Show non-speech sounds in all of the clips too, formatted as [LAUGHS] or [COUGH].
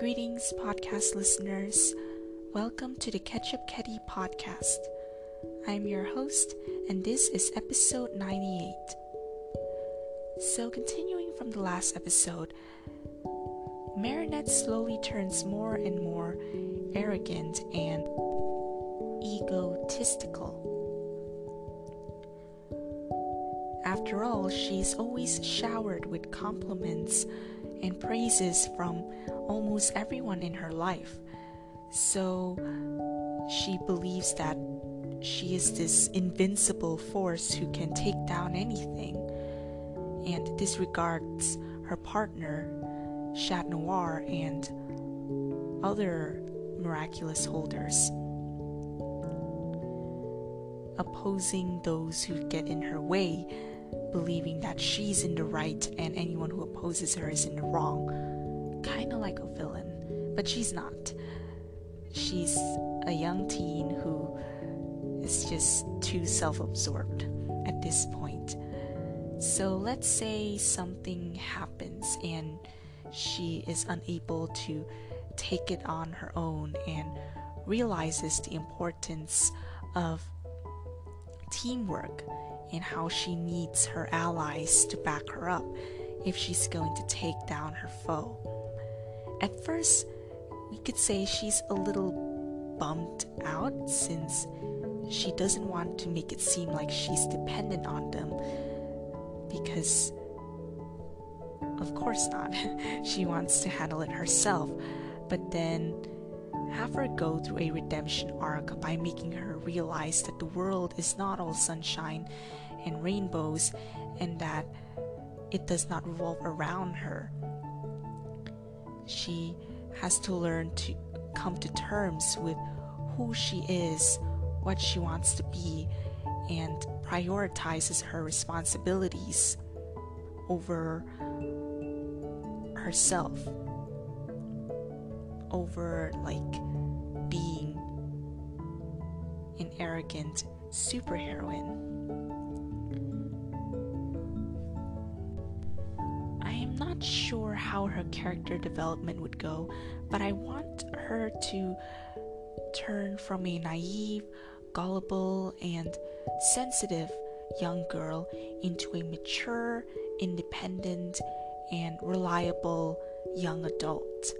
Greetings, podcast listeners. Welcome to the Ketchup Caddy podcast. I'm your host, and this is episode 98. So, continuing from the last episode, Marinette slowly turns more and more arrogant and egotistical. After all, she's always showered with compliments and praises from almost everyone in her life. So she believes that she is this invincible force who can take down anything and disregards her partner, Chat Noir, and other miraculous holders, opposing those who get in her way believing that she's in the right and anyone who opposes her is in the wrong. Kind of like a villain, but she's not. She's a young teen who is just too self absorbed at this point. So let's say something happens and she is unable to take it on her own and realizes the importance of teamwork and how she needs her allies to back her up if she's going to take down her foe. At first, we could say she's a little bummed out since she doesn't want to make it seem like she's dependent on them because of course not. [LAUGHS] she wants to handle it herself. But then have her go through a redemption arc by making her realize that the world is not all sunshine and rainbows and that it does not revolve around her. She has to learn to come to terms with who she is, what she wants to be, and prioritizes her responsibilities over herself, over like an arrogant superheroine. I am not sure how her character development would go, but I want her to turn from a naive, gullible, and sensitive young girl into a mature, independent, and reliable young adult.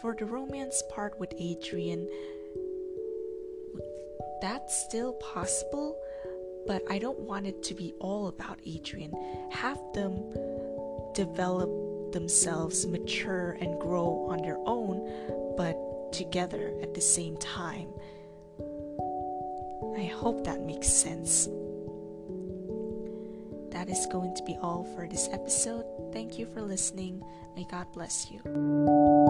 For the romance part with Adrien, that's still possible, but I don't want it to be all about Adrien. Have them develop themselves, mature, and grow on their own, but together at the same time. I hope that makes sense. That is going to be all for this episode. Thank you for listening. May God bless you.